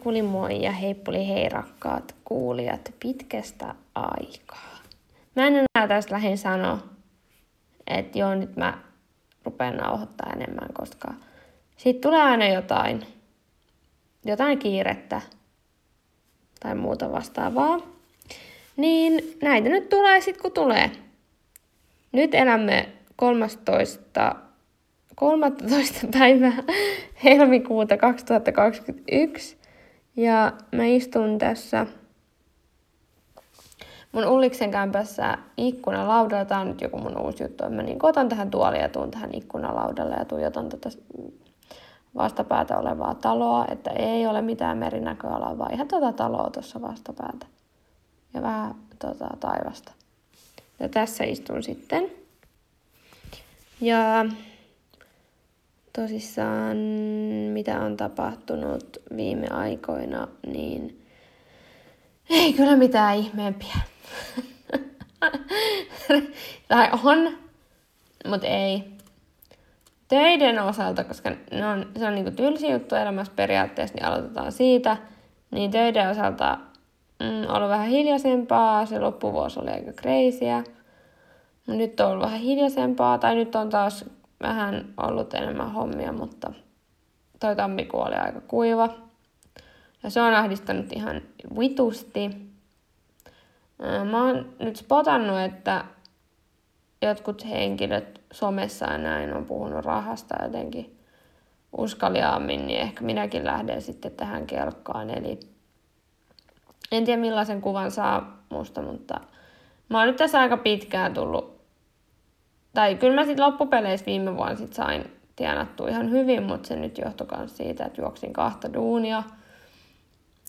Moikkuli moi ja heippuli hei rakkaat kuulijat pitkästä aikaa. Mä en enää tästä lähin sanoa, että joo nyt mä rupean nauhoittaa enemmän, koska siitä tulee aina jotain, jotain kiirettä tai muuta vastaavaa. Niin näitä nyt tulee sit kun tulee. Nyt elämme 13. 13. päivää helmikuuta 2021. Ja mä istun tässä mun Ulliksen kämpässä ikkunalaudalla. Tää on nyt joku mun uusi juttu. Mä niin otan tähän tuoliin ja tuun tähän ikkunalaudalle ja tuijotan tätä vastapäätä olevaa taloa, että ei ole mitään merinäköalaa, vaan ihan tätä taloa tuossa vastapäätä. Ja vähän tota, taivasta. Ja tässä istun sitten. Ja tosissaan, mitä on tapahtunut viime aikoina, niin ei kyllä mitään ihmeempiä. tai on, mutta ei. Töiden osalta, koska ne on, se on niinku tylsi juttu elämässä periaatteessa, niin aloitetaan siitä. Niin töiden osalta mm, ollut vähän hiljaisempaa, se loppuvuosi oli aika kreisiä. Nyt on ollut vähän hiljaisempaa, tai nyt on taas vähän ollut enemmän hommia, mutta toi tammikuu oli aika kuiva. Ja se on ahdistanut ihan vitusti. Mä oon nyt spotannut, että jotkut henkilöt somessa ja näin on puhunut rahasta jotenkin uskaliaammin, niin ehkä minäkin lähden sitten tähän kelkkaan. Eli en tiedä millaisen kuvan saa musta, mutta mä oon nyt tässä aika pitkään tullut, tai kyllä mä sitten loppupeleissä viime vuonna sit sain tienattua ihan hyvin, mutta se nyt johtui myös siitä, että juoksin kahta duunia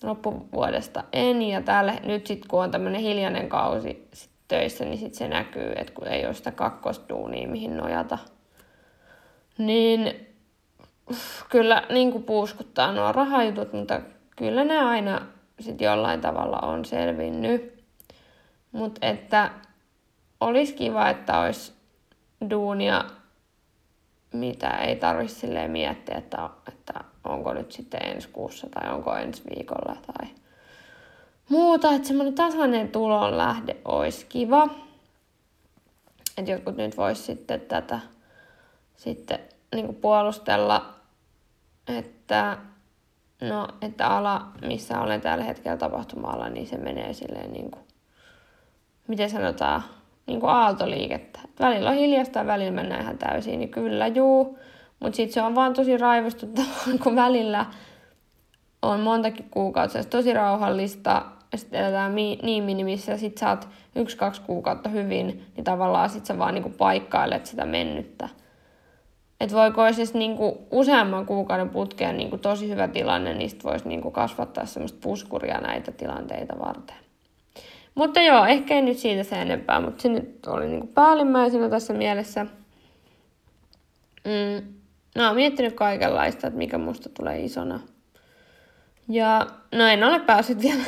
loppuvuodesta en. Ja täällä nyt sitten kun on tämmöinen hiljainen kausi sit töissä, niin sitten se näkyy, että kun ei ole sitä kakkosduunia, mihin nojata. Niin kyllä niin kuin puuskuttaa nuo rahajutut, mutta kyllä ne aina sitten jollain tavalla on selvinnyt. Mutta että olisi kiva, että olisi duunia, mitä ei tarvitse silleen miettiä, että, että onko nyt sitten ensi kuussa tai onko ensi viikolla tai muuta. Että semmoinen tasainen tulon lähde olisi kiva. Että jotkut nyt vois sitten tätä sitten niin puolustella, että No, että ala, missä olen tällä hetkellä tapahtuma niin se menee silleen niin kuin, miten sanotaan, niin kuin aaltoliikettä. Välillä on hiljasta ja välillä mennään ihan täysin, niin kyllä juu. Mutta sitten se on vaan tosi raivostuttavaa, kun välillä on montakin kuukautta tosi rauhallista, ja sitten eletään mi- niin minimissä, ja sitten saat yksi-kaksi kuukautta hyvin, niin tavallaan sitten sä vaan niinku paikkailet sitä mennyttä. Että voiko siis niinku useamman kuukauden putkeen niinku tosi hyvä tilanne, niin voisi niinku kasvattaa semmoista puskuria näitä tilanteita varten. Mutta joo, ehkä ei nyt siitä se enempää, mutta se nyt oli niinku päällimmäisenä tässä mielessä. Mm, no, olen miettinyt kaikenlaista, että mikä musta tulee isona. Ja no en ole päässyt vielä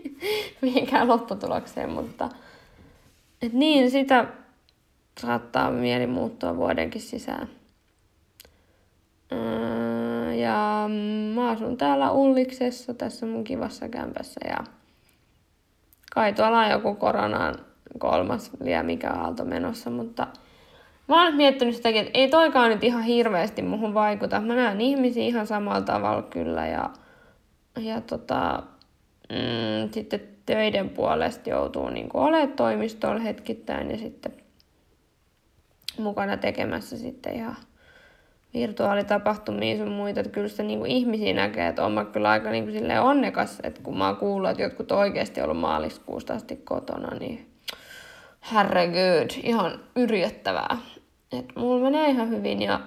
mihinkään lopputulokseen, mutta et niin, sitä saattaa mieli muuttua vuodenkin sisään. Öö, ja mä asun täällä Ulliksessa, tässä mun kivassa kämpässä ja kai tuolla on joku koronan kolmas liian mikä aalto menossa, mutta mä oon miettinyt sitäkin, että ei toikaan nyt ihan hirveästi muhun vaikuta. Mä näen ihmisiä ihan samalla tavalla kyllä ja, ja tota, mm, sitten töiden puolesta joutuu niin olemaan toimistolla hetkittäin ja sitten mukana tekemässä sitten ihan virtuaalitapahtumia sun muita, että kyllä sitä niin kuin ihmisiä näkee, että on kyllä aika niin kuin onnekas, että kun mä oon kuullut, että jotkut oikeasti ollut maaliskuusta asti kotona, niin herregud, ihan yrjöttävää. Että mulla menee ihan hyvin ja,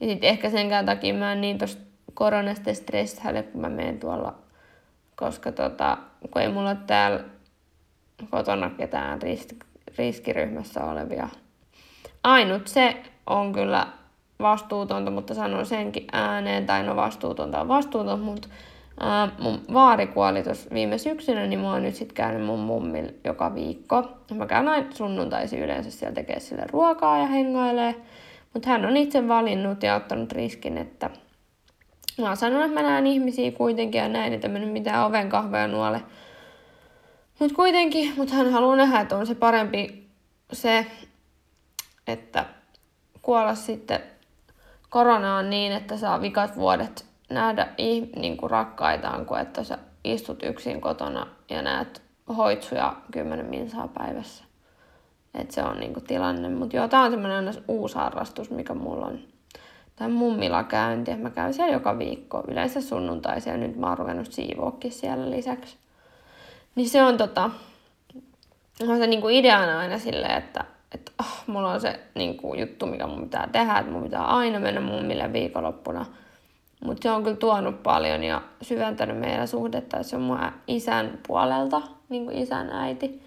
ja sitten ehkä senkään takia mä en niin tosta koronasta stressaile, kun mä menen tuolla, koska tota, kun ei mulla ole täällä kotona ketään risk, riskiryhmässä olevia. Ainut se on kyllä vastuutonta, mutta sanon senkin ääneen, tai no vastuutonta on vastuuton, mutta ää, mun vaari kuoli tuossa viime syksynä, niin mä oon nyt sit käynyt mun mummil joka viikko. Mä käyn aina sunnuntaisin yleensä siellä tekee sille ruokaa ja hengailee, mutta hän on itse valinnut ja ottanut riskin, että mä oon sanonut, että mä näen ihmisiä kuitenkin ja näin, että mennyt mitään oven kahveja nuole. Mut kuitenkin, mutta hän haluaa nähdä, että on se parempi se, että kuolla sitten koronaan niin, että saa vikat vuodet nähdä niin kuin rakkaitaan, kuin että sä istut yksin kotona ja näet hoitsuja kymmenen minsaa päivässä. Et se on niinku tilanne. Mutta joo, tää on semmoinen uusi harrastus, mikä mulla on. Tämä mummila käynti. Mä käyn siellä joka viikko, yleensä sunnuntaisia. Nyt mä oon ruvennut siivoakin siellä lisäksi. Niin se on tota, on se niinku ideana aina silleen, että mulla on se niinku, juttu, mikä mun pitää tehdä, että mun pitää aina mennä mummille viikonloppuna. Mutta se on kyllä tuonut paljon ja syventänyt meidän suhdetta, että se on mun isän puolelta, niin kuin isän äiti.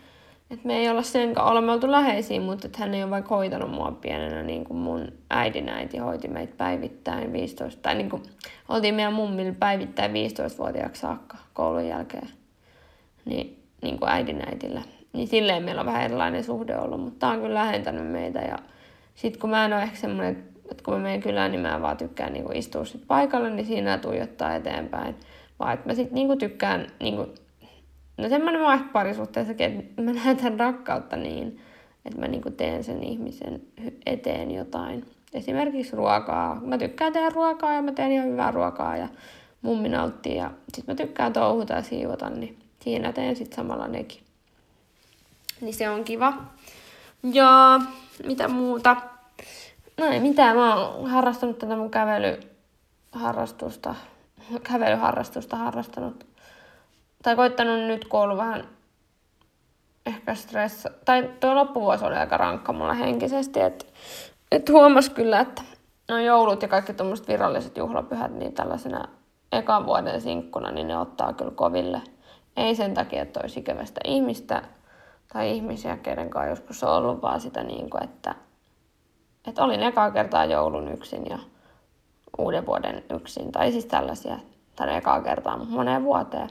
Et me ei olla sen kanssa, olemme oltu läheisiä, mutta että hän ei ole vaikka hoitanut mua pienenä, niin kuin mun äidin äiti hoiti meitä päivittäin 15, tai niin kuin, oltiin meidän mummille päivittäin 15-vuotiaaksi saakka koulun jälkeen, niin, niin kuin äidin äitillä. Niin silleen meillä on vähän erilainen suhde ollut, mutta tämä on kyllä lähentänyt meitä ja sitten kun mä en ole ehkä semmoinen, että kun mä menen kylään, niin mä vaan tykkään niin istua sit paikalle, niin siinä tuijottaa eteenpäin. Vaan että mä sitten niin tykkään niin kuin No semmoinen mä ehkä parisuhteessakin, että mä näytän rakkautta niin, että mä niinku teen sen ihmisen eteen jotain. Esimerkiksi ruokaa. Mä tykkään tehdä ruokaa ja mä teen ihan hyvää ruokaa ja mummi nauttii ja sit mä tykkään touhuta ja siivota, niin siinä teen sit samalla nekin. Niin se on kiva. Ja mitä muuta? No ei mitään, mä oon harrastanut tätä mun kävelyharrastusta, kävelyharrastusta harrastanut tai koittanut nyt, kun vähän ehkä stressa, tai tuo loppuvuosi oli aika rankka mulla henkisesti, että et huomas kyllä, että no joulut ja kaikki tuommoiset viralliset juhlapyhät, niin tällaisena ekan vuoden sinkkuna, niin ne ottaa kyllä koville. Ei sen takia, että olisi ikävästä ihmistä tai ihmisiä, keiden kanssa joskus on ollut, vaan sitä niin kuin, että, että olin ekaa kertaa joulun yksin ja uuden vuoden yksin. Tai siis tällaisia, tai ekaa kertaa moneen vuoteen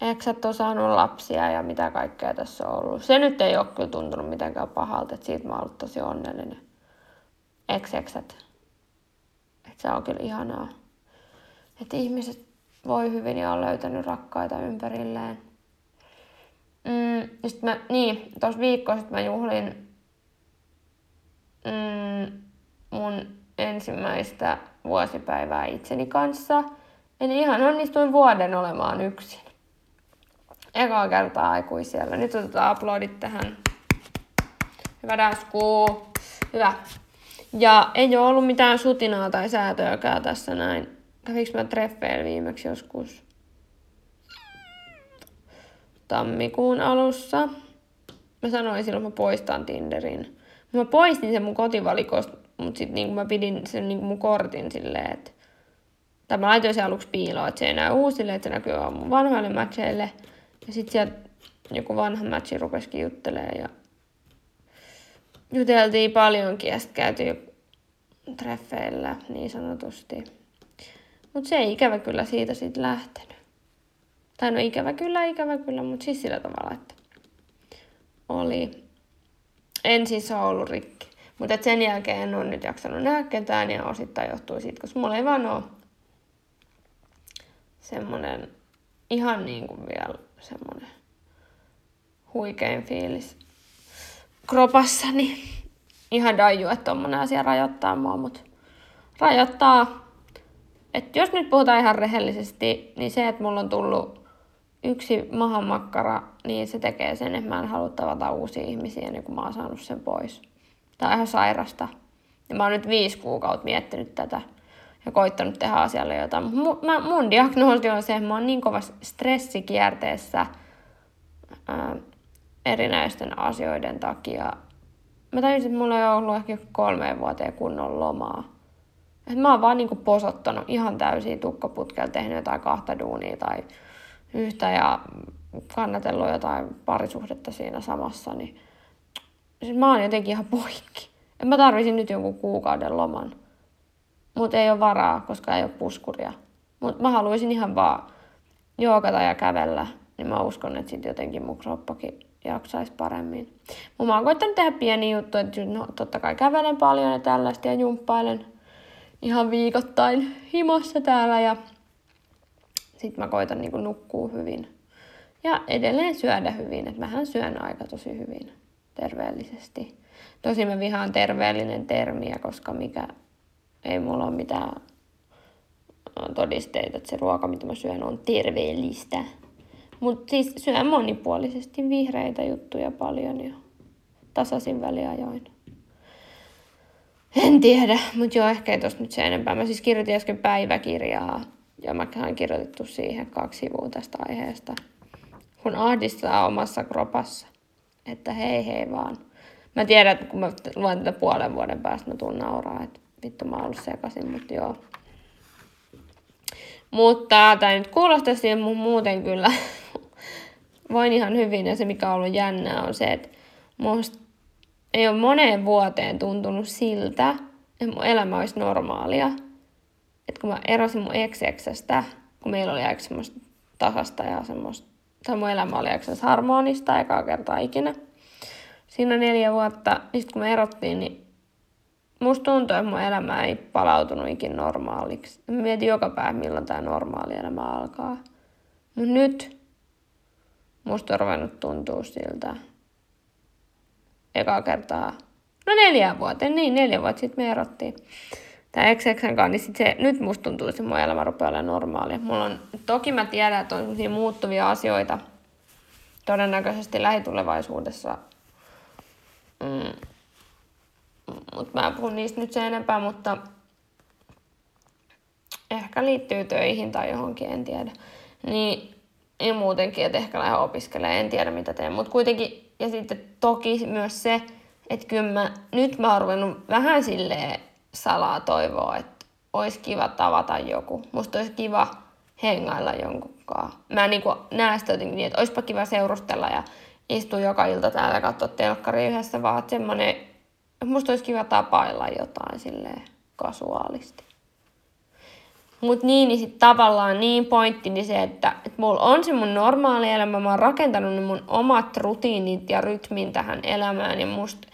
eksät on saanut lapsia ja mitä kaikkea tässä on ollut. Se nyt ei ole kyllä tuntunut mitenkään pahalta, että siitä mä oon ollut tosi onnellinen. Ekseksät. Että se on kyllä ihanaa. Että ihmiset voi hyvin ja on löytänyt rakkaita ympärilleen. Mm, sit mä, niin, tuossa viikko sitten mä juhlin mm, mun ensimmäistä vuosipäivää itseni kanssa. Eli ihan onnistuin vuoden olemaan yksin ekaa kertaa aikuisella. Nyt otetaan aplodit tähän. Hyvä dasku. Hyvä. Ja ei ole ollut mitään sutinaa tai säätöäkään tässä näin. Kävikö mä treffeillä viimeksi joskus? Tammikuun alussa. Mä sanoin silloin, että mä poistan Tinderin. Mä poistin sen mun kotivalikosta, mutta sitten niin mä pidin sen niin mun kortin silleen, että... Tai mä laitoin sen aluksi piiloon, että se ei näy uusille, että se näkyy vaan mun vanhoille matcheille. Ja sitten sieltä joku vanha matchi rupesikin juttelemaan ja juteltiin paljonkin ja sitten käytiin treffeillä niin sanotusti. Mutta se ei ikävä kyllä siitä sitten lähtenyt. Tai no ikävä kyllä, ikävä kyllä, mutta siis sillä tavalla, että oli. En siis ollut rikki. Mutta sen jälkeen en ole nyt jaksanut nähdä ketään ja osittain johtuu siitä, koska mulla ei vaan ole semmoinen ihan niin kuin vielä semmoinen huikein fiilis kropassani. Ihan daju, että tommonen asia rajoittaa mua, mutta rajoittaa. Et jos nyt puhutaan ihan rehellisesti, niin se, että mulla on tullut yksi mahanmakkara, niin se tekee sen, että mä en halua tavata uusia ihmisiä, niin kun mä oon saanut sen pois. Tää on ihan sairasta. Ja mä oon nyt viisi kuukautta miettinyt tätä ja koittanut tehdä asialle jotain. Mun, mä, mun diagnoosi on se, että mä oon niin kovassa stressikierteessä ää, erinäisten asioiden takia. Mä tajusin, että mulla ei ollut ehkä kolmeen vuoteen kunnon lomaa. Et mä oon vaan niinku posottanut ihan täysin tukkaputkella, tehnyt jotain kahta duunia tai yhtä ja kannatellut jotain parisuhdetta siinä samassa, niin siis mä oon jotenkin ihan poikki. Et mä tarvisin nyt jonkun kuukauden loman. Mutta ei ole varaa, koska ei ole puskuria. Mutta mä haluaisin ihan vaan joogata ja kävellä, niin mä uskon, että sitten jotenkin mun kroppakin jaksaisi paremmin. Mä oon koittanut tehdä pieni juttu, että no, totta kai kävelen paljon ja tällaista ja jumppailen ihan viikoittain himossa täällä ja sit mä koitan niinku nukkua hyvin. Ja edelleen syödä hyvin, että mähän syön aika tosi hyvin terveellisesti. Tosi mä vihaan terveellinen termiä, koska mikä ei mulla ole mitään todisteita, että se ruoka, mitä mä syön, on terveellistä. Mutta siis syön monipuolisesti vihreitä juttuja paljon ja tasaisin väliajoin. En tiedä, mutta joo, ehkä ei tosta nyt se enempää. Mä siis kirjoitin äsken päiväkirjaa ja mä oon kirjoitettu siihen kaksi sivua tästä aiheesta. Kun ahdistaa omassa kropassa, että hei hei vaan. Mä tiedän, että kun mä luen tätä puolen vuoden päästä, mä tuun nauraa, että vittu mä oon ollut sekaisin, mutta joo. Mutta tämä nyt kuulostaa siihen muuten kyllä. Voin ihan hyvin ja se mikä on ollut jännää on se, että musta ei ole moneen vuoteen tuntunut siltä, että mun elämä olisi normaalia. Että kun mä erosin mun ekseksestä, kun meillä oli aika semmoista tasasta ja semmoista, tai mun elämä oli aika harmonista ekaa kertaa ikinä. Siinä neljä vuotta, niin sitten kun me erottiin, niin musta tuntuu, että mun elämä ei palautunut ikin normaaliksi. Mä mietin joka päivä, milloin tämä normaali elämä alkaa. Mutta nyt musta on ruvennut tuntua siltä. Eka kertaa, no neljä vuotta, niin neljä vuotta sitten me erottiin. Tämä kanssa, niin sit se, nyt musta tuntuu, että mun elämä rupeaa olemaan normaalia. Mulla on, toki mä tiedän, että on muuttuvia asioita todennäköisesti lähitulevaisuudessa. Mm, mutta mä en puhu niistä nyt sen enempää, mutta ehkä liittyy töihin tai johonkin, en tiedä. Niin, ja muutenkin, että ehkä lähden opiskelemaan, en tiedä mitä teen, mutta kuitenkin, ja sitten toki myös se, että kyllä mä, nyt mä oon ruvennut vähän silleen salaa toivoa, että olisi kiva tavata joku. Musta olisi kiva hengailla jonkunkaan. Mä niin näe sitä jotenkin niin, että olisipa kiva seurustella ja istua joka ilta täällä ja katsoa telkkari yhdessä, vaan semmoinen musta olisi kiva tapailla jotain silleen kasuaalisti. Mut niin, niin sit tavallaan niin pointti niin se, että, että mulla on se mun normaali elämä, mä oon rakentanut ne mun omat rutiinit ja rytmin tähän elämään ja musta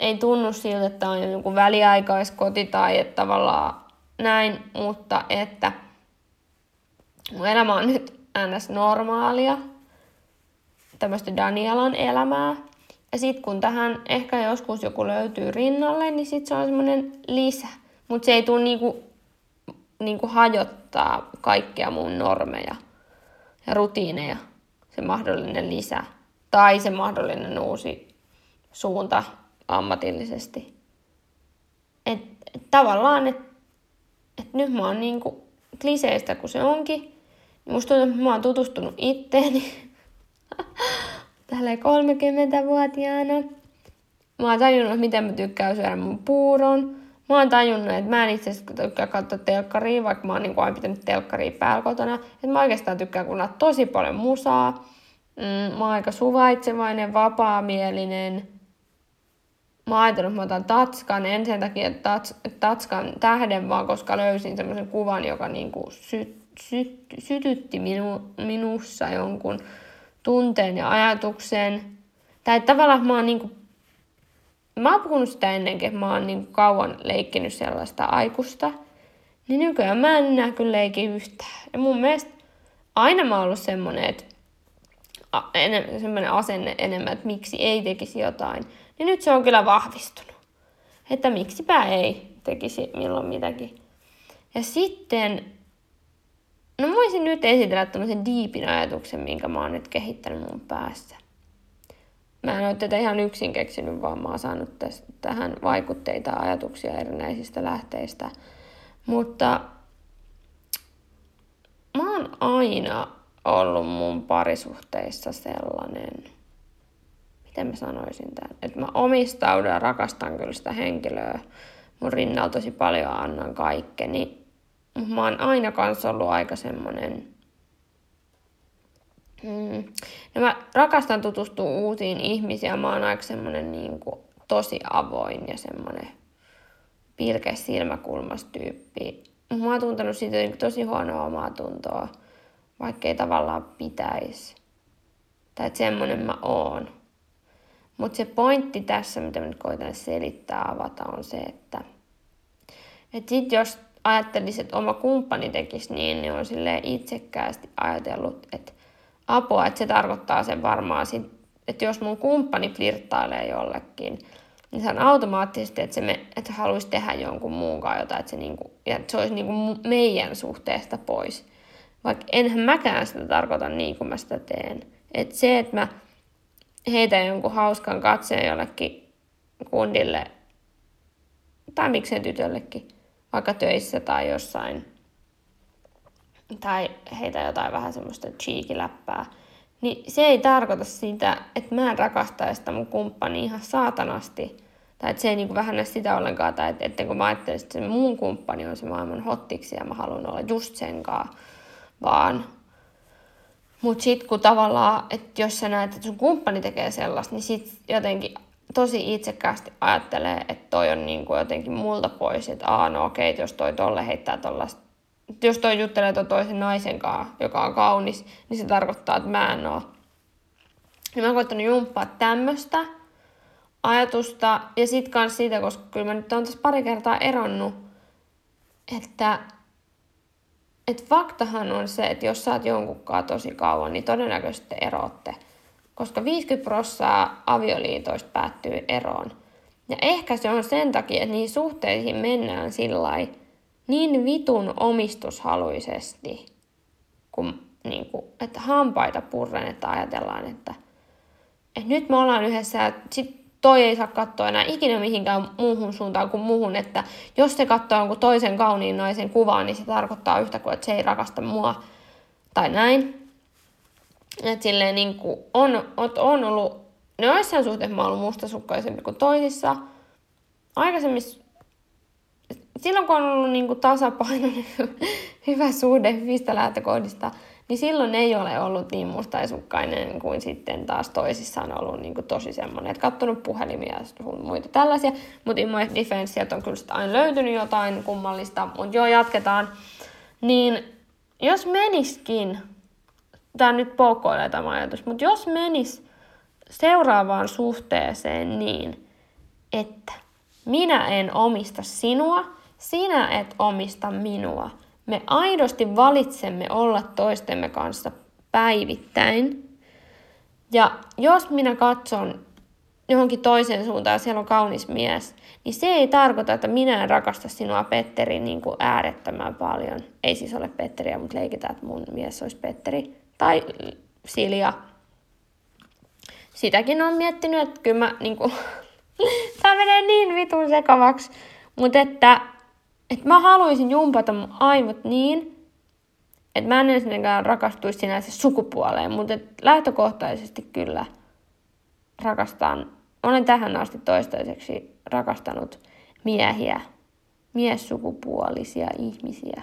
ei tunnu siltä, että on joku väliaikaiskoti tai että tavallaan näin, mutta että mun elämä on nyt ns. normaalia, tämmöistä Danielan elämää, ja sitten kun tähän ehkä joskus joku löytyy rinnalle, niin sitten se on semmoinen lisä. Mutta se ei tule niinku, niinku hajottaa kaikkia mun normeja ja rutiineja, se mahdollinen lisä. Tai se mahdollinen uusi suunta ammatillisesti. Et, et tavallaan, että et nyt mä oon niinku kliseistä kuin se onkin. Niin musta tuntuu, että mä oon tutustunut itteeni. tälleen 30-vuotiaana. Mä oon tajunnut, miten mä tykkään syödä mun puuron. Mä oon tajunnut, että mä en itse asiassa tykkää katsoa telkkaria, vaikka mä oon niin aina pitänyt telkkaria päällä kotona. Että mä oikeastaan tykkään kuunnella tosi paljon musaa. Mm, mä oon aika suvaitsevainen, vapaamielinen. Mä ajatellut, että mä otan Tatskan, en sen takia, että tats, Tatskan tähden, vaan koska löysin semmoisen kuvan, joka niinku sy, sy, sytytti minu, minussa jonkun tunteen ja ajatuksen. Tai tavallaan mä oon niinku, mä oon puhunut sitä ennenkin, että mä oon niinku kauan leikkinyt sellaista aikuista. Niin nykyään mä en enää kyllä leiki yhtään. Ja mun mielestä aina mä oon ollut semmonen, että semmoinen asenne enemmän, että miksi ei tekisi jotain. Niin nyt se on kyllä vahvistunut. Että miksipä ei tekisi milloin mitäkin. Ja sitten No voisin nyt esitellä tämmöisen diipin ajatuksen, minkä mä oon nyt kehittänyt mun päässä. Mä en ole tätä ihan yksin keksinyt, vaan mä oon saanut tästä, tähän vaikutteita ja ajatuksia erinäisistä lähteistä. Mutta mä oon aina ollut mun parisuhteissa sellainen, miten mä sanoisin tämän, että mä omistaudun ja rakastan kyllä sitä henkilöä. Mun rinnalla tosi paljon annan kaikkeni mä oon aina kanssa ollut aika semmonen... Mm. Ja mä rakastan tutustua uusiin ihmisiin. Mä oon aika semmonen niin kuin, tosi avoin ja semmonen pilke silmäkulmas tyyppi. Mä oon tuntenut siitä niin tosi huonoa omaa tuntoa, vaikka ei tavallaan pitäisi. Tai että semmonen mä oon. Mutta se pointti tässä, mitä mä nyt koitan selittää, avata, on se, että – Että sit jos ajattelisi, että oma kumppani tekisi niin, niin on sille itsekkäästi ajatellut, että apua, että se tarkoittaa sen varmaan, sit, että jos mun kumppani flirttailee jollekin, niin se on automaattisesti, että se, me, että haluaisi tehdä jonkun muun kanssa jotain, että se, niinku, ja että se olisi niinku meidän suhteesta pois. Vaikka enhän mäkään sitä tarkoita niin kuin mä sitä teen. Että se, että mä heitän jonkun hauskan katseen jollekin kundille, tai miksei tytöllekin, vaikka töissä tai jossain, tai heitä jotain vähän semmoista cheeky-läppää, niin se ei tarkoita sitä, että mä en rakastaisi sitä mun kumppani ihan saatanasti. Tai että se ei niin kuin vähennä sitä ollenkaan, tai että, että kun mä ajattelen, että se mun kumppani on se maailman hottiksi ja mä haluan olla just sen vaan mutta sitten kun tavallaan, että jos sä näet, että sun kumppani tekee sellaista, niin sit jotenkin tosi itsekkäästi ajattelee, että toi on niin kuin jotenkin multa pois, että aah no okei, jos toi tolle heittää tollaista, jos toi juttelee toi toisen naisen kanssa, joka on kaunis, niin se tarkoittaa, että mä en oo. Ja mä oon koittanut jumppaa tämmöstä ajatusta ja sit kans siitä, koska kyllä mä nyt on tässä pari kertaa eronnut, että et faktahan on se, että jos oot jonkunkaan tosi kauan, niin todennäköisesti te eroatte. Koska 50 prosenttia avioliitoista päättyy eroon. Ja ehkä se on sen takia, että niihin suhteisiin mennään sillä niin vitun omistushaluisesti, kun, niin kuin, että hampaita purren, että ajatellaan, että, että nyt me ollaan yhdessä ja sit toi ei saa katsoa enää ikinä mihinkään muuhun suuntaan kuin muuhun, että jos se katsoo jonkun toisen kauniin naisen kuvaa, niin se tarkoittaa yhtä kuin, että se ei rakasta mua tai näin. Että silleen niin kuin on, on ollut, no joissain suhteessa mä oon ollut mustasukkaisempi kuin toisissa. Aikaisemmin, silloin kun on ollut niin kuin tasapainoinen hyvä suhde hyvistä lähtökohdista, niin silloin ei ole ollut niin mustaisukkainen kuin sitten taas toisissa on ollut niin kuin tosi semmoinen, että katsonut puhelimia ja muita tällaisia, mutta in my defense on kyllä aina löytynyt jotain kummallista, mutta joo, jatketaan. Niin jos meniskin, tämä nyt poukkoilee tämä ajatus, mutta jos menis seuraavaan suhteeseen niin, että minä en omista sinua, sinä et omista minua – me aidosti valitsemme olla toistemme kanssa päivittäin. Ja jos minä katson johonkin toiseen suuntaan siellä on kaunis mies, niin se ei tarkoita, että minä en rakasta sinua Petteri niin kuin äärettömän paljon. Ei siis ole Petteriä, mutta leikitään, että mun mies olisi Petteri. Tai Silja. Sitäkin on miettinyt, että kyllä mä niin kuin, tämä menee niin vitun sekavaksi. Mutta että että mä haluaisin jumpata mun aivot niin, että mä en ensinnäkään rakastuisi sinänsä sukupuoleen, mutta lähtökohtaisesti kyllä rakastan, olen tähän asti toistaiseksi rakastanut miehiä, miessukupuolisia ihmisiä.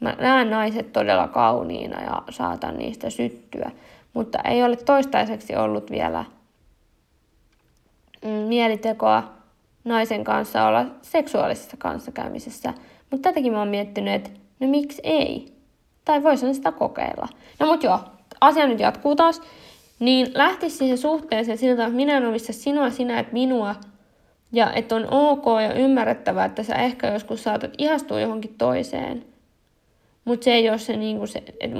Mä näen naiset todella kauniina ja saatan niistä syttyä, mutta ei ole toistaiseksi ollut vielä mm, mielitekoa naisen kanssa olla seksuaalisessa kanssakäymisessä. Mutta tätäkin mä oon miettinyt, että no miksi ei? Tai voisin sitä kokeilla. No mut joo, asia nyt jatkuu taas. Niin lähtisi siihen suhteeseen siltä, että minä en omista sinua, sinä et minua. Ja että on ok ja ymmärrettävää, että sä ehkä joskus saatat ihastua johonkin toiseen. Mutta se ei ole se, niin se että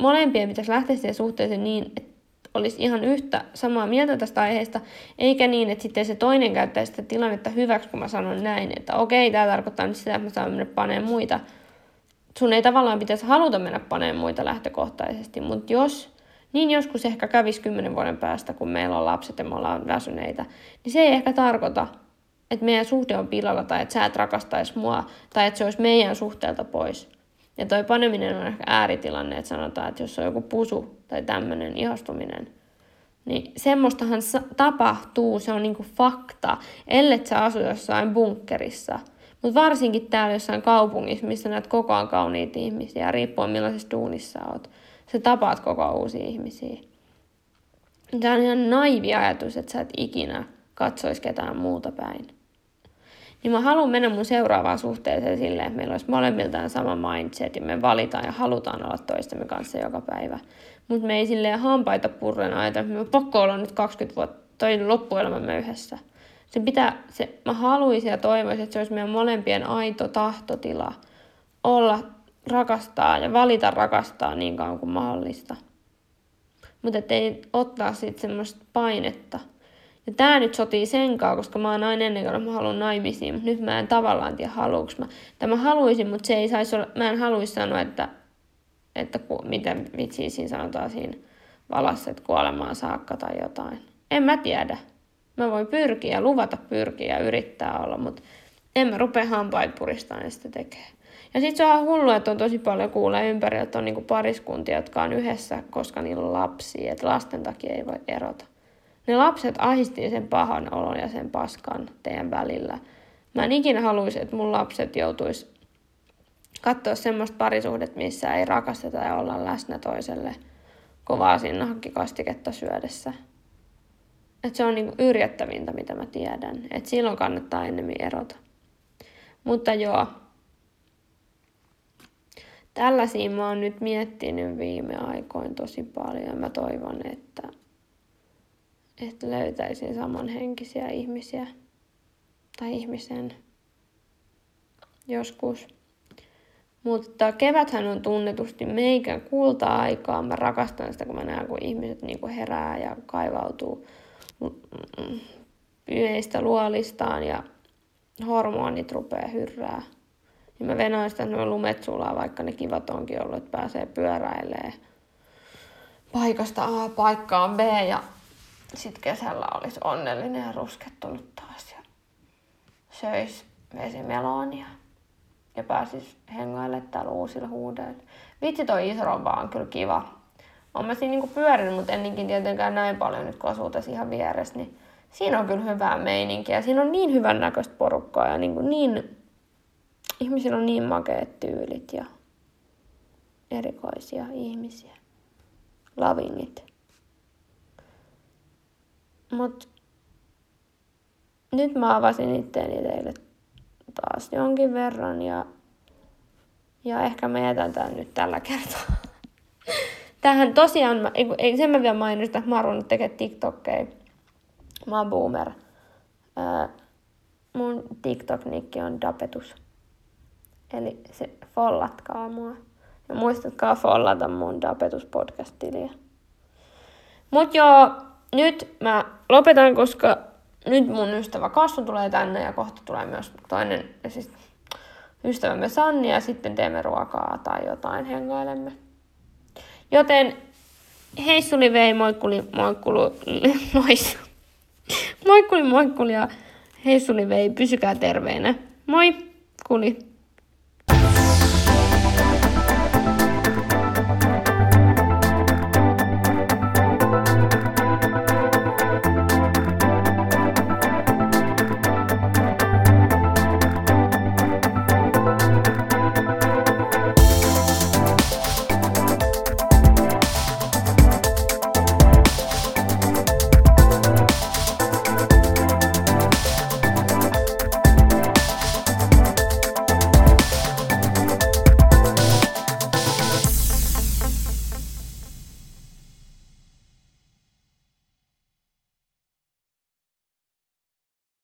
molempien pitäisi lähteä siihen suhteeseen niin, että olisi ihan yhtä samaa mieltä tästä aiheesta, eikä niin, että sitten se toinen käyttäisi sitä tilannetta hyväksi, kun mä sanon näin, että okei, tämä tarkoittaa nyt sitä, että mä saan mennä paneen muita. Sun ei tavallaan pitäisi haluta mennä paneen muita lähtökohtaisesti, mutta jos, niin joskus ehkä kävisi kymmenen vuoden päästä, kun meillä on lapset ja me ollaan väsyneitä, niin se ei ehkä tarkoita, että meidän suhde on pilalla tai että sä et rakastaisi mua tai että se olisi meidän suhteelta pois. Ja toi paneminen on ehkä ääritilanne, että sanotaan, että jos on joku pusu tai tämmöinen ihastuminen, niin semmoistahan tapahtuu, se on niinku fakta, ellei sä asu jossain bunkkerissa. Mutta varsinkin täällä jossain kaupungissa, missä näet koko ajan kauniita ihmisiä, riippuen millaisessa duunissa oot. Sä tapaat koko ajan uusia ihmisiä. Tämä on ihan naivi ajatus, että sä et ikinä katsoisi ketään muuta päin niin mä haluan mennä mun seuraavaan suhteeseen silleen, että meillä olisi molemmiltaan sama mindset ja me valitaan ja halutaan olla toistemme kanssa joka päivä. Mutta me ei silleen hampaita purren ajatella, että me pakko olla nyt 20 vuotta tai loppuelämämme yhdessä. Se pitää, se, mä haluaisin ja toivoisin, että se olisi meidän molempien aito tahtotila olla, rakastaa ja valita rakastaa niin kauan kuin mahdollista. Mutta ettei ottaa sitten semmoista painetta. Ja tää nyt sotii sen kanssa, koska mä oon aina ennen kuin mä haluan naimisiin, mutta nyt mä en tavallaan tiedä haluuks mä. Tämä haluaisin, mutta se ei saisi olla, mä en haluaisi sanoa, että, että ku, miten vitsi siinä sanotaan siinä valassa, että kuolemaan saakka tai jotain. En mä tiedä. Mä voin pyrkiä, luvata pyrkiä ja yrittää olla, mutta en mä rupea hampaita puristamaan ja sitä tekee. Ja sitten se on hullu, että on tosi paljon kuulee ympäri, että on niinku pariskuntia, jotka on yhdessä, koska niillä on lapsia, että lasten takia ei voi erota. Ne lapset ahistii sen pahan olon ja sen paskan teidän välillä. Mä en ikinä haluaisi, että mun lapset joutuis katsoa semmoista parisuhdet, missä ei rakasteta ja olla läsnä toiselle kovaa siinä hakkikastiketta syödessä. Et se on niinku yrjättävintä, mitä mä tiedän. Et silloin kannattaa ennemmin erota. Mutta joo, tällaisia mä oon nyt miettinyt viime aikoin tosi paljon. Mä toivon, että, että löytäisin samanhenkisiä ihmisiä tai ihmisen joskus. Mutta keväthän on tunnetusti meikän kulta-aikaa. Mä rakastan sitä, kun mä näen, kun ihmiset niin herää ja kaivautuu pyeistä luolistaan ja hormonit rupeaa hyrrää. Ja mä venoin sitä, että lumet sulaa, vaikka ne kivat onkin ollut, että pääsee pyöräilee paikasta A paikkaan B ja sitten kesällä olisi onnellinen ja ruskettunut taas ja söis vesimelonia ja pääsis hengaille täällä uusilla huudeilla. Vitsi toi Isromba on kyllä kiva. Olen mä siinä niinku pyörinyt, mutta ennenkin tietenkään näin paljon nyt kun asuu tässä ihan vieressä, niin siinä on kyllä hyvää meininkiä. Siinä on niin hyvän näköistä porukkaa ja niinku niin, ihmisillä on niin makeat tyylit ja erikoisia ihmisiä. Lavingit. Mut nyt mä avasin itteeni teille taas jonkin verran ja, ja ehkä mä jätän tämän nyt tällä kertaa. Tähän tosiaan, ei, ei sen mä vielä mainita, että mä oon tekee TikTokkeja. Mä oon boomer. Ää, mun TikTok-nikki on Dapetus. Eli se follatkaa mua. Ja muistatkaa follata mun Dapetus podcast-tiliä. Mut joo, nyt mä lopetan, koska nyt mun ystävä Kassu tulee tänne ja kohta tulee myös toinen siis ystävämme Sanni ja sitten teemme ruokaa tai jotain, hengailemme. Joten heissuli vei, moikkuli, moikkulu, mois. Moikkuli, moikkuli ja heissuli vei, pysykää terveinä. Moi, kuli.